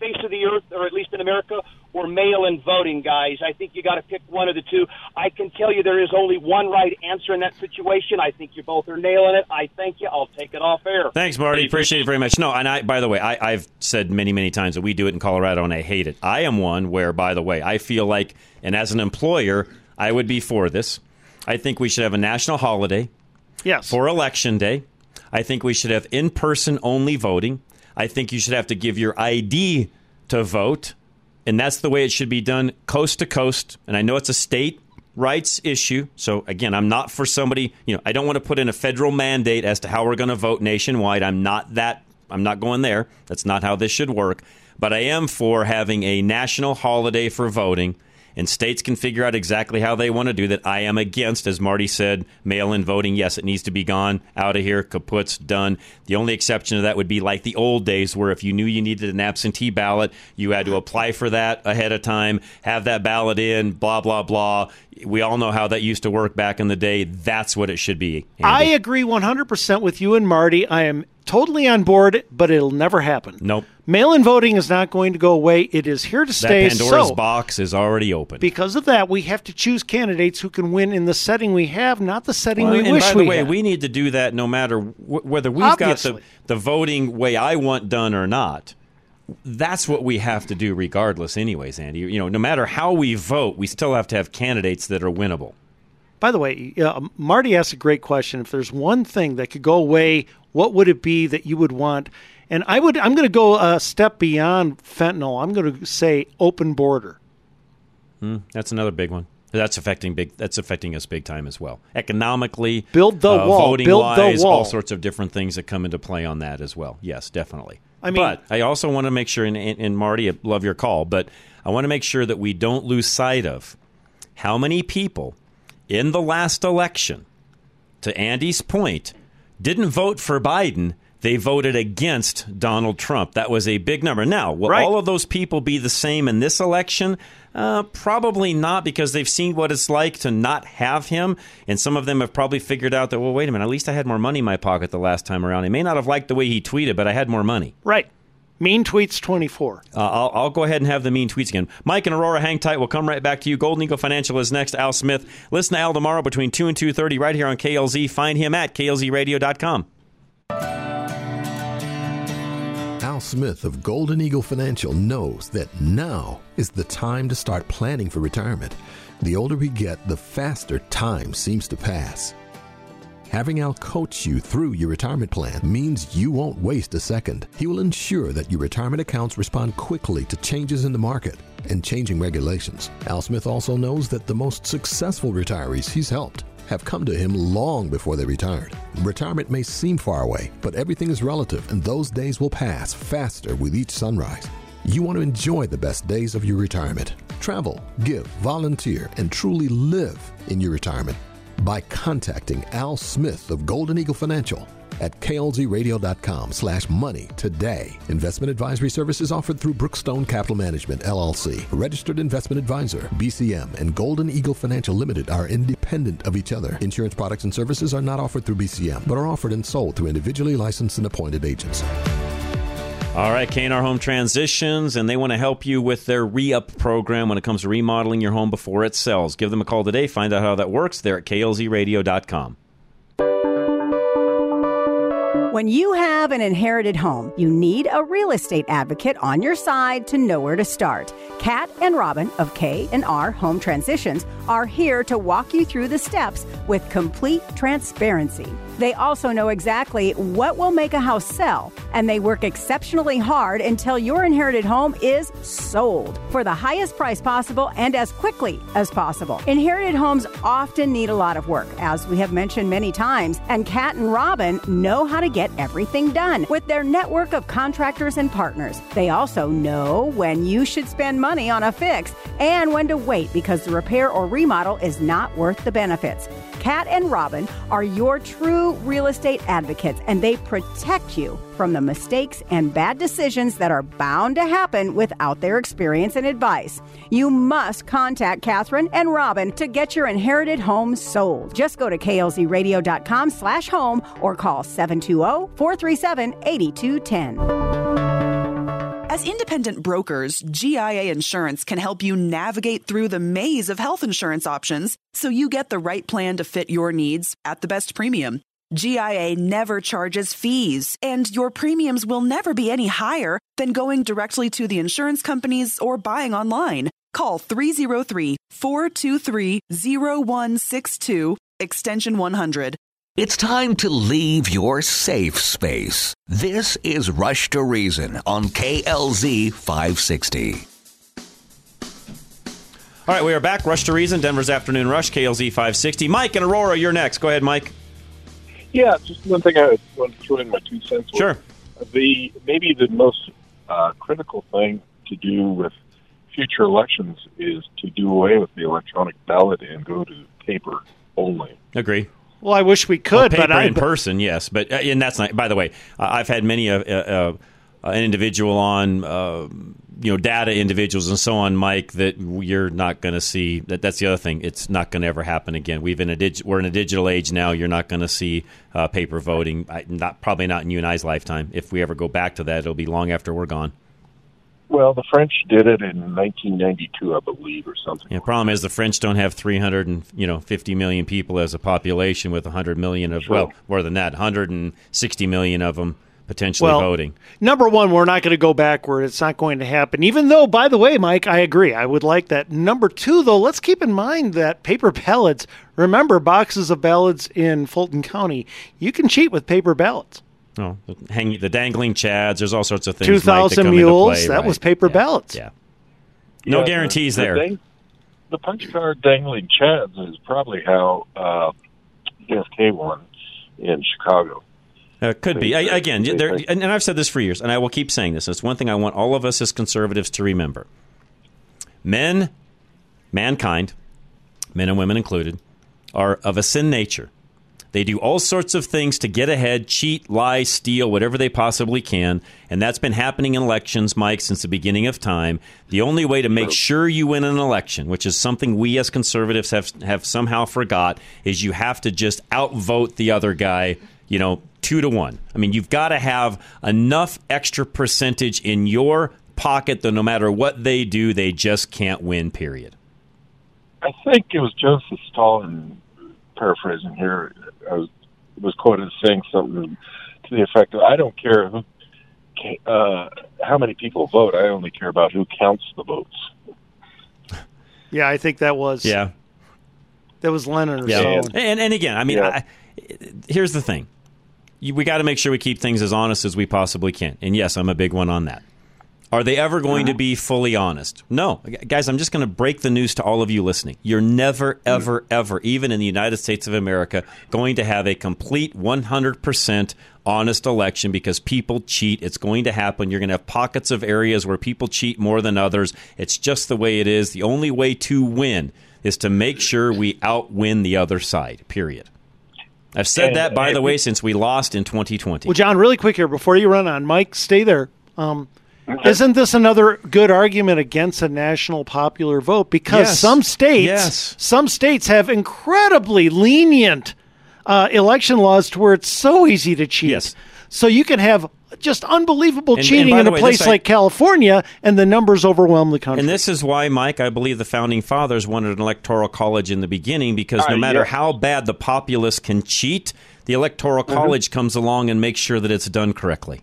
face of the earth, or at least in America, or mail in voting, guys? I think you got to pick one of the two. I can tell you there is only one right answer in that situation. I think you both are nailing it. I thank you. I'll take it off air. Thanks, Marty. Appreciate it very much. No, and I, by the way, I, I've said many, many times that we do it in Colorado, and I hate it. I am one where, by the way, I feel like, and as an employer, I would be for this. I think we should have a national holiday Yes. for election day. I think we should have in person only voting. I think you should have to give your ID to vote. And that's the way it should be done coast to coast. And I know it's a state rights issue. So again, I'm not for somebody, you know, I don't want to put in a federal mandate as to how we're going to vote nationwide. I'm not that I'm not going there. That's not how this should work. But I am for having a national holiday for voting and states can figure out exactly how they want to do that. I am against, as Marty said, mail in voting. Yes, it needs to be gone, out of here, kaputs, done. The only exception to that would be like the old days where if you knew you needed an absentee ballot, you had to apply for that ahead of time, have that ballot in, blah, blah, blah. We all know how that used to work back in the day. That's what it should be. I agree 100% with you and Marty. I am totally on board, but it'll never happen. Nope. Mail in voting is not going to go away. It is here to stay. That Pandora's so, box is already open. because of that, we have to choose candidates who can win in the setting we have, not the setting Well, we and wish by the we way, had. we need to do that no matter wh- whether we've Obviously. got the, the voting way I want done or not. That's what we have to do regardless, anyways, Andy. You know, no matter how we vote, we still have to have candidates that are winnable. By the way, uh, Marty asked a great question. If there's one thing that could go away, what would it be that you would want? And I would. I'm going to go a step beyond fentanyl. I'm going to say open border. Hmm, that's another big one. That's affecting big. That's affecting us big time as well. Economically, Build the uh, wall. voting Build the wise, wall. all sorts of different things that come into play on that as well. Yes, definitely. I mean- but I also want to make sure, and, and, and Marty, I love your call, but I want to make sure that we don't lose sight of how many people in the last election, to Andy's point, didn't vote for Biden. They voted against Donald Trump. That was a big number. Now, will Right. all of those people be the same in this election? Uh, probably not, because they've seen what it's like to not have him, and some of them have probably figured out that. Well, wait a minute. At least I had more money in my pocket the last time around. I may not have liked the way he tweeted, but I had more money. Right. Mean tweets 24. Uh, I'll, I'll go ahead and have the mean tweets again. Mike and Aurora, hang tight. We'll come right back to you. Golden Eagle Financial is next. Al Smith. Listen to Al tomorrow between 2 and 2.30 right here on KLZ. Find him at klzradio.com. Al Smith of Golden Eagle Financial knows that now is the time to start planning for retirement. The older we get, the faster time seems to pass. Having Al coach you through your retirement plan means you won't waste a second. He will ensure that your retirement accounts respond quickly to changes in the market and changing regulations. Al Smith also knows that the most successful retirees he's helped have come to him long before they retired. Retirement may seem far away, but everything is relative and those days will pass faster with each sunrise. You want to enjoy the best days of your retirement. Travel, give, volunteer, and truly live in your retirement. By contacting Al Smith of Golden Eagle Financial at klzradio.com slash money today. Investment advisory services offered through Brookstone Capital Management, LLC, registered investment advisor. BCM and Golden Eagle Financial Limited are independent of each other. Insurance products and services are not offered through BCM, but are offered and sold through individually licensed and appointed agents. All right, K&R Home Transitions, and they want to help you with their re up program when it comes to remodeling your home before it sells. Give them a call today. Find out how that works. They're at klzradio.com. When you have an inherited home, you need a real estate advocate on your side to know where to start. Kat and Robin of K&R Home Transitions are here to walk you through the steps with complete transparency. They also know exactly what will make a house sell, and they work exceptionally hard until your inherited home is sold for the highest price possible and as quickly as possible. Inherited homes often need a lot of work, as we have mentioned many times, and Kat and Robin know how to get everything done with their network of contractors and partners. They also know when you should spend money on a fix and when to wait because the repair or remodel is not worth the benefits. Kat and Robin are your true real estate advocates, and they protect you from the mistakes and bad decisions that are bound to happen without their experience and advice. You must contact Catherine and Robin to get your inherited home sold. Just go to klzradio.com slash home or call 720-437-8210. As independent brokers, GIA Insurance can help you navigate through the maze of health insurance options so you get the right plan to fit your needs at the best premium. GIA never charges fees, and your premiums will never be any higher than going directly to the insurance companies or buying online. Call 303 423 0162, extension 100. It's time to leave your safe space. This is Rush to Reason on KLZ 560. All right, we are back. Rush to Reason, Denver's Afternoon Rush, KLZ 560. Mike and Aurora, you're next. Go ahead, Mike. Yeah, just one thing I want to throw in my two cents. Sure. The maybe the most uh, critical thing to do with future elections is to do away with the electronic ballot and go to paper only. Agree. Well, I wish we could, but I in person, yes, but uh, and that's not. By the way, I've had many a, uh, uh, an individual on, uh, you know, data individuals and so on, Mike. That you're not going to see. That that's the other thing. It's not going to ever happen again. We've in a dig- we're in a digital age now. You're not going to see uh, paper voting. I, not probably not in you and I's lifetime. If we ever go back to that, it'll be long after we're gone. Well, the French did it in 1992, I believe, or something. Yeah, problem is the French don't have 300 and you know 50 million people as a population with 100 million of Sure. well more than that 160 million of them potentially Well, voting. Number one, we're not going to go backward. It's not going to happen. Even though, by the way, Mike, I agree. I would like that. Number two, though, let's keep in mind that paper ballots. Remember, boxes of ballots in Fulton County. You can cheat with paper ballots. Oh, the hang the dangling chads. There's all sorts of things. Two Mike, that thousand come into mules. play, that right. was paper ballots. Yeah. No Yeah, guarantees the, there. The, dang- the punch card dangling chads is probably how uh, JFK won in Chicago. Uh, could be. I, again, there, and, and I've said this for years, and I will keep saying this. It's one thing I want all of us as conservatives to remember. Men, mankind, men and women included, are of a sin nature. They do all sorts of things to get ahead, cheat, lie, steal, whatever they possibly can. And that's been happening in elections, Mike, since the beginning of time. The only way to make sure you win an election, which is something we as conservatives have, have somehow forgot, is you have to just outvote the other guy, you know, two to one. I mean, you've got to have enough extra percentage in your pocket that no matter what they do, they just can't win, period. I think it was Joseph Stalin, paraphrasing here, I was, was quoted as saying something to the effect of, "I don't care who, uh, how many people vote. I only care about who counts the votes." Yeah, I think that was. Yeah. That was Lenin or Yeah, Stalin. and and again, I mean, I, here's the thing: you, we got to make sure we keep things as honest as we possibly can. And yes, I'm a big one on that. Are they ever going to be fully honest? No, guys. I'm just going to break the news to all of you listening. You're never, ever, ever, even in the United States of America, going to have a complete 100 percent honest election because people cheat. It's going to happen. You're going to have pockets of areas where people cheat more than others. It's just the way it is. The only way to win is to make sure we outwin the other side. Period. I've said And- that, by and- the way, since we lost in 2020. Well, John, really quick here before you run on, Mike, stay there. Um, isn't this another good argument against a national popular vote? Because Yes. some states, Yes. some states have incredibly lenient uh, election laws to where it's so easy to cheat. Yes. So you can have just unbelievable And- cheating and in a way, place this I- like California, and the numbers overwhelm the country. And this is why, Mike, I believe the founding fathers wanted an electoral college in the beginning because no Uh, matter yeah. how bad the populace can cheat, the electoral Mhm. college comes along and makes sure that it's done correctly.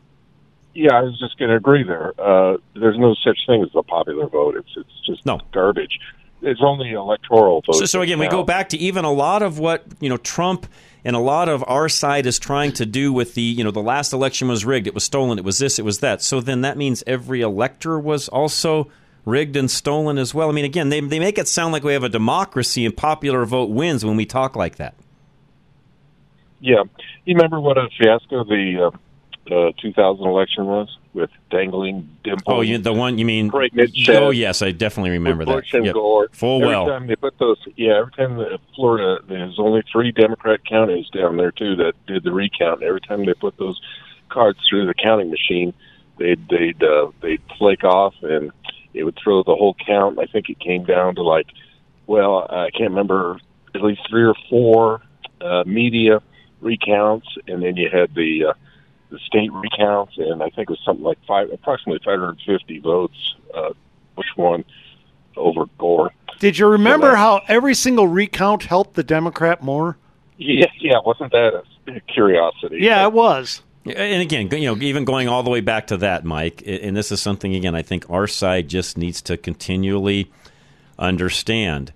Yeah, I was just going to agree there. Uh, there's no such thing as a popular vote. It's it's just No. garbage. It's only electoral votes. So, so again, we go back to even a lot of what you know Trump and a lot of our side is trying to do with the you know the last election was rigged, it was stolen, it was this, it was that. So then that means every elector was also rigged and stolen as well. I mean, again, they they make it sound like we have a democracy and popular vote wins when we talk like that. Yeah, you remember what a fiasco the uh, uh, 2000 election was with dangling dimples? Oh, you, the one you mean? Pregnant Oh yes, I definitely remember with Bush that. and Yep. Gore. Full every well. time they put those, yeah, every time the Florida, there's only three Democrat counties down there too that did the recount. Every time they put those cards through the counting machine, they'd they'd uh, they'd flake off and it would throw the whole count. I think it came down to like, well, I can't remember, at least three or four uh, media recounts, and then you had the uh, the state recounts, and I think it was something like five, approximately 550 votes. Uh, which one over Gore? Did you remember how every single recount helped the Democrat more? Yeah, yeah, wasn't that a curiosity? Yeah, it was. And again, you know, even going all the way back to that, Mike, and this is something again I think our side just needs to continually understand.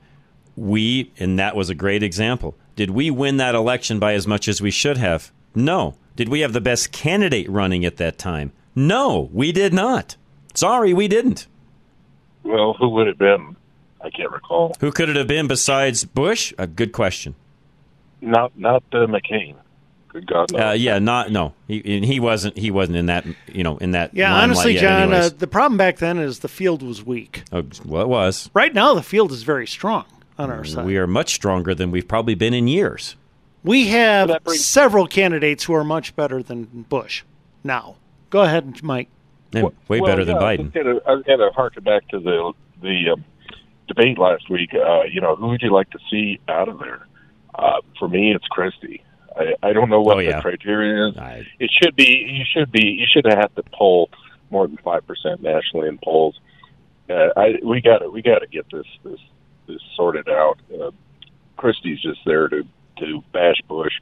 We, and that was a great example. Did we win that election by as much as we should have? No. Did we have the best candidate running at that time? No, we did not. Sorry, we didn't. Well, who would it have been? I can't recall. Who could it have been besides Bush? A good question. Not not uh, McCain. Good God, no. Uh, yeah, not no. He and he wasn't. He wasn't in that. You know, in that. Yeah, honestly, yet John, uh, the problem back then is the field was weak. Oh, well, it was. Right now, the field is very strong on our side. We are much stronger than we've probably been in years. We have several candidates who are much better than Bush now. Go ahead, Mike. And way Well, better than yeah, I Biden. was gonna- I was going to harken back to the the um, debate last week. Uh, you know, who would you like to see out of there? Uh, for me, it's Christie. I, I don't know what Oh, yeah. the criteria is. It should be you should be you should have to poll more than five percent nationally in polls. Uh, I we got to we got to get this this this sorted out. Uh, Christie's just there to to bash Bush.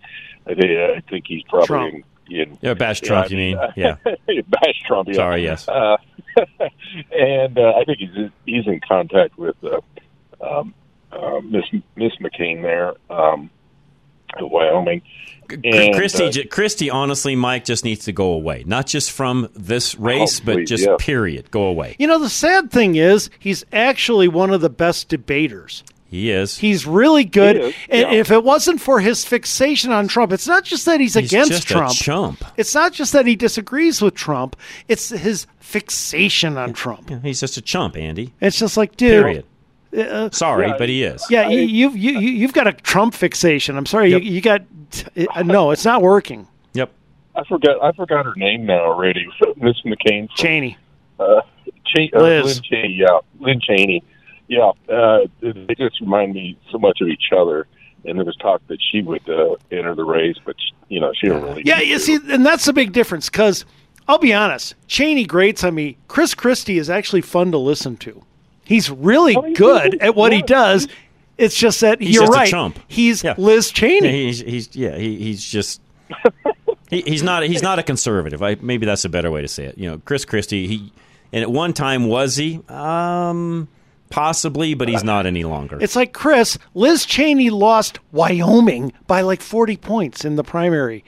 I think I think he's probably Trump. in, in Yeah, bash yeah, Trump, I you mean, mean? Yeah. bash Trump. Yeah. Sorry, yes. Uh, and uh, I think he's he's in contact with uh, um, uh, Miss Miss McCain there, um, Wyoming. And, Christie, uh, j- Christie, honestly, Mike just needs to go away. Not just from this race, but please, just yeah. period. Go away. You know, the sad thing is, he's actually one of the best debaters. He is. He's really good. He and yeah. if it wasn't for his fixation on Trump, it's not just that he's, He's against just a Trump. chump. It's not just that he disagrees with Trump. It's his fixation on Trump. He's just a chump, Andy. It's just like, dude. Period. uh, Sorry, but he is. Yeah, you, you've you, you- you've got a Trump fixation. I'm sorry, you, you got uh, no. It's not working. Yep. I forgot I forgot her name now already. Miss McCain. from- Cheney. Uh, Ch- uh, Liz. Lynn Cheney. Yeah, Lynn Cheney. Yeah, uh, they just remind me so much of each other. And there was talk that she would uh, enter the race, but she, you know she don't really. Yeah, you see, and that's the big difference. Because I'll be honest, Cheney grates on me. Chris Christie is actually fun to listen to. He's really good at what he does. It's just that He's you're just right. a chump. He's Yeah. Liz Cheney. Yeah, he's, he's yeah, he, he's just he, he's not he's not a conservative. I, maybe that's a better way to say it. You know, Chris Christie. He and at one time was he um possibly, but he's not any longer. It's like Chris. Liz Cheney lost Wyoming by like 40 points in the primary.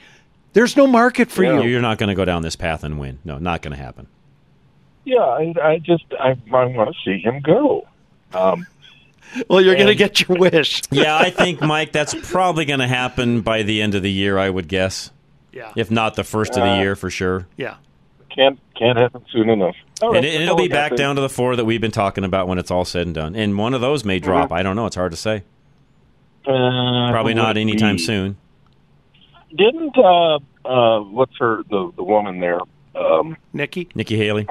There's no market for you. You're not going to go down this path and win. No, not going to happen. Yeah, I, I just I, I want to see him go. Um, Well, you're going to get your wish. yeah, I think Mike, that's probably going to happen by the end of the year. I would guess. Yeah. If not the first of the Uh, year, for sure. Yeah. Can't can't happen soon enough. All right, and, it, that's will be back down to the four that we've been talking about when it's all said and done. And one of those may drop. Mhm. I don't know. It's hard to say. Uh, Probably not anytime be? soon. Didn't uh uh what's her the the woman there? Um Nikki. Nikki Haley.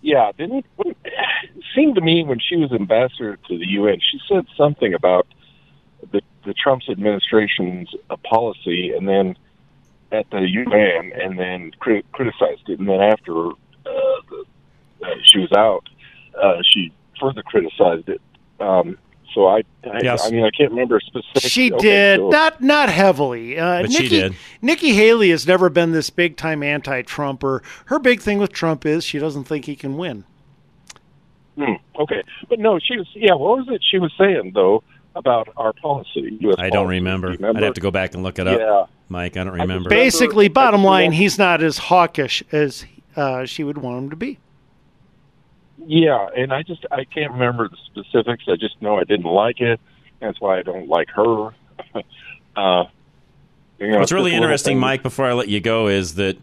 Yeah, didn't it seemed to me when she was ambassador to the UN, she said something about the the Trump's administration's uh, policy, and then at the UN, and then cri- criticized it, and then after uh, the, uh, she was out, uh, she further criticized it. Um, so I, I, Yes. I mean, I can't remember specifics. She Okay, did so- not not heavily. Uh, But she Nikki, did. Nikki Haley has never been this big time anti-Trumper. Her big thing with Trump is she doesn't think he can win. Hmm, okay, but no, she was. Yeah, what was it she was saying though about our policy? US I don't policy? remember. Remember? I'd have to go back and look it up. Yeah. Mike, I don't remember. Basically, bottom line, he's not as hawkish as uh, she would want him to be. Yeah, and I just I can't remember the specifics. I just know I didn't like it. That's why I don't like her. uh, you know, What's it's really interesting, things. Mike, before I let you go, is that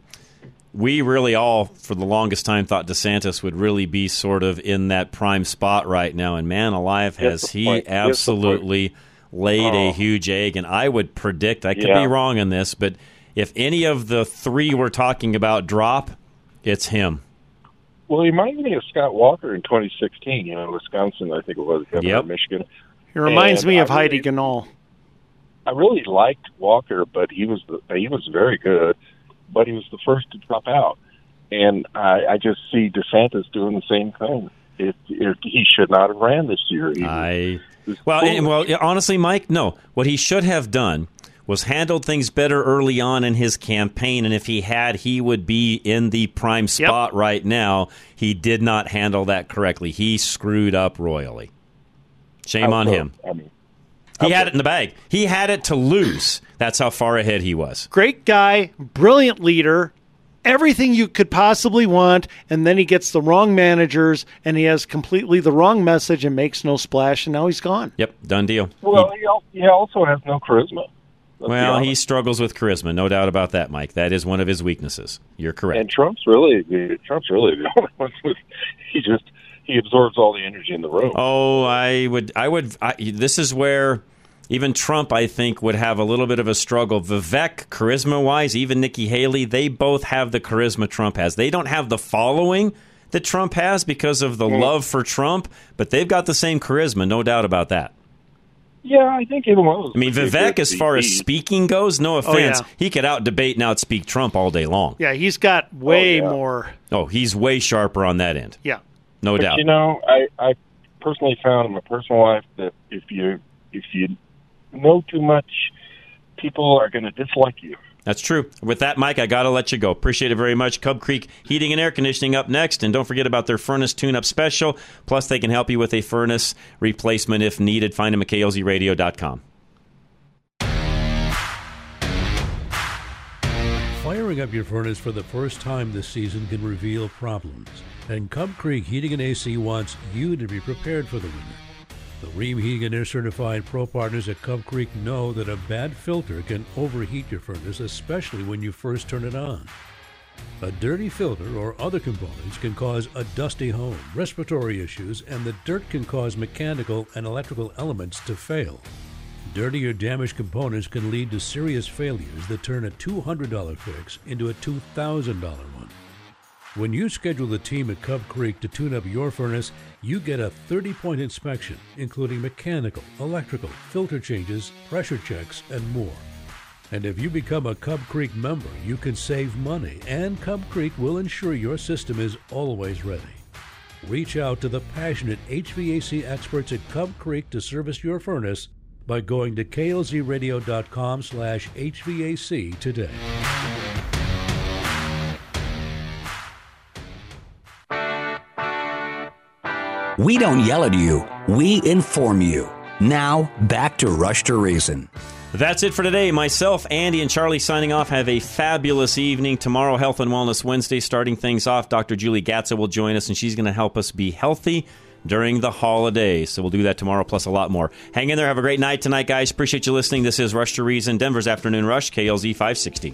we really all, for the longest time, thought DeSantis would really be sort of in that prime spot right now. And man alive, has he point. Point. absolutely laid a Oh. huge egg. And I would predict, I could Yeah. be wrong on this, but if any of the three we're talking about drop, it's him. Well, he reminded me of Scott Walker in 2016. You know, Wisconsin, I think it was governor Yep. Michigan. He reminds And me I of Heidi really- Ganahl. I really liked Walker, but he was the, he was very good, but he was the first to drop out, and I, I just see DeSantis doing the same thing. It, it, he should not have ran this year. He was- I was well, and, well, eh, eh, honestly, Mike, no. What he should have done was handled things better early on in his campaign, and if he had, he would be in the prime spot right now. He did not handle that correctly. He screwed up royally. Shame How on him. I mean, He had it in the bag. He had it to lose. That's how far ahead he was. Great guy, brilliant leader, everything you could possibly want, and then he gets the wrong managers and he has completely the wrong message and makes no splash, and now he's gone. Yep, done deal. well, he, he also has no charisma. Well, he struggles with charisma, no doubt about that, Mike. That is one of his weaknesses. You're correct. and Trump's really Trump's really the only one with he just he absorbs all the energy in the room. Oh, I would, I would. I, this is where even Trump, I think, would have a little bit of a struggle. Vivek, charisma-wise, even Nikki Haley, they both have the charisma Trump has. They don't have the following that Trump has because of the love for Trump, but they've got the same charisma, no doubt about that. Yeah, I think either one. I mean, Vivek, as far as speaking goes, no oh, offense, yeah. he could out debate and outspeak Trump all day long. Yeah, he's got oh, way yeah. more. Oh, he's way sharper on that end, Yeah. no but doubt. You know, I I personally found in my personal life that if you if you know too much, people are going to dislike you. That's true. With that, Mike, I got to let you go. Appreciate it very much. Cub Creek Heating and Air Conditioning up next. And don't forget about their furnace tune up special. Plus, they can help you with a furnace replacement if needed. Find them at klzradio.com. Firing up your furnace for the first time this season can reveal problems, and Cub Creek Heating and AC wants you to be prepared for the winter. The Rheem Heating and Air certified pro partners at Cub Creek know that a bad filter can overheat your furnace, especially when you first turn it on. A dirty filter or other components can cause a dusty home, respiratory issues, and the dirt can cause mechanical and electrical elements to fail. Dirty or damaged components can lead to serious failures that turn a $200 fix into a $2,000 one. When you schedule the team at Cub Creek to tune up your furnace, you get a 30 point inspection, including mechanical, electrical, filter changes, pressure checks, and more. And if you become a Cub Creek member, you can save money, and Cub Creek will ensure your system is always ready. Reach out to the passionate HVAC experts at Cub Creek to service your furnace by going to klzradio.com slash HVAC today. We don't yell at you, we inform you. Now, back to Rush to Reason. That's it for today. Myself, Andy, and Charlie signing off. Have a fabulous evening. Tomorrow, Health and Wellness Wednesday, starting things off. Dr. Julie Gatza will join us, and she's going to help us be healthy during the holidays. So we'll do that tomorrow, plus a lot more. Hang in there. Have a great night tonight, guys. Appreciate you listening. This is Rush to Reason, Denver's Afternoon Rush, KLZ 560.